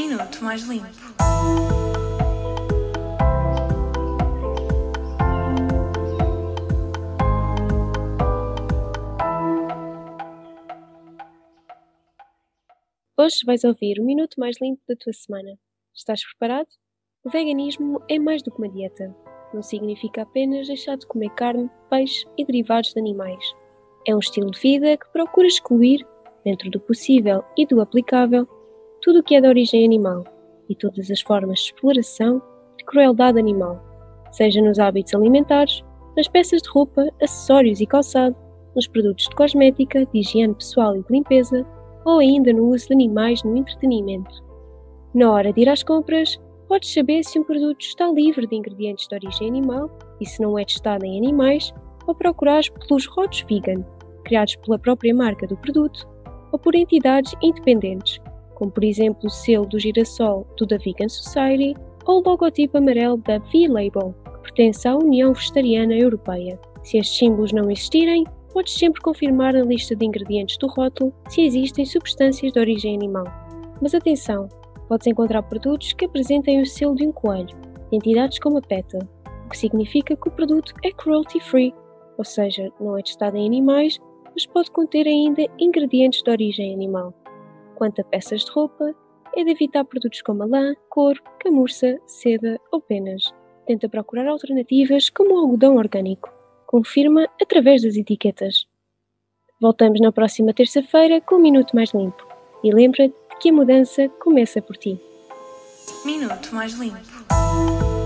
Minuto Mais Limpo. Hoje vais ouvir o minuto mais limpo da tua semana. Estás preparado? O veganismo é mais do que uma dieta. Não significa apenas deixar de comer carne, peixe e derivados de animais. É um estilo de vida que procura excluir, dentro do possível e do aplicável, tudo o que é de origem animal e todas as formas de exploração e crueldade animal, seja nos hábitos alimentares, nas peças de roupa, acessórios e calçado, nos produtos de cosmética, de higiene pessoal e de limpeza, ou ainda no uso de animais no entretenimento. Na hora de ir às compras, podes saber se um produto está livre de ingredientes de origem animal e se não é testado em animais, ou procurar pelos rótulos vegan, criados pela própria marca do produto, ou por entidades independentes, como por exemplo o selo do girassol do The Vegan Society ou o logotipo amarelo da V-Label, que pertence à União Vegetariana Europeia. Se estes símbolos não existirem, podes sempre confirmar na lista de ingredientes do rótulo se existem substâncias de origem animal. Mas atenção, podes encontrar produtos que apresentem o selo de um coelho, de entidades como a PETA, o que significa que o produto é cruelty-free, ou seja, não é testado em animais, mas pode conter ainda ingredientes de origem animal. Quanto a peças de roupa, é de evitar produtos como a lã, couro, camurça, seda ou penas. Tenta procurar alternativas como o algodão orgânico. Confirma através das etiquetas. Voltamos na próxima terça-feira com um minuto mais limpo. E lembra-te que a mudança começa por ti. Minuto Mais Limpo.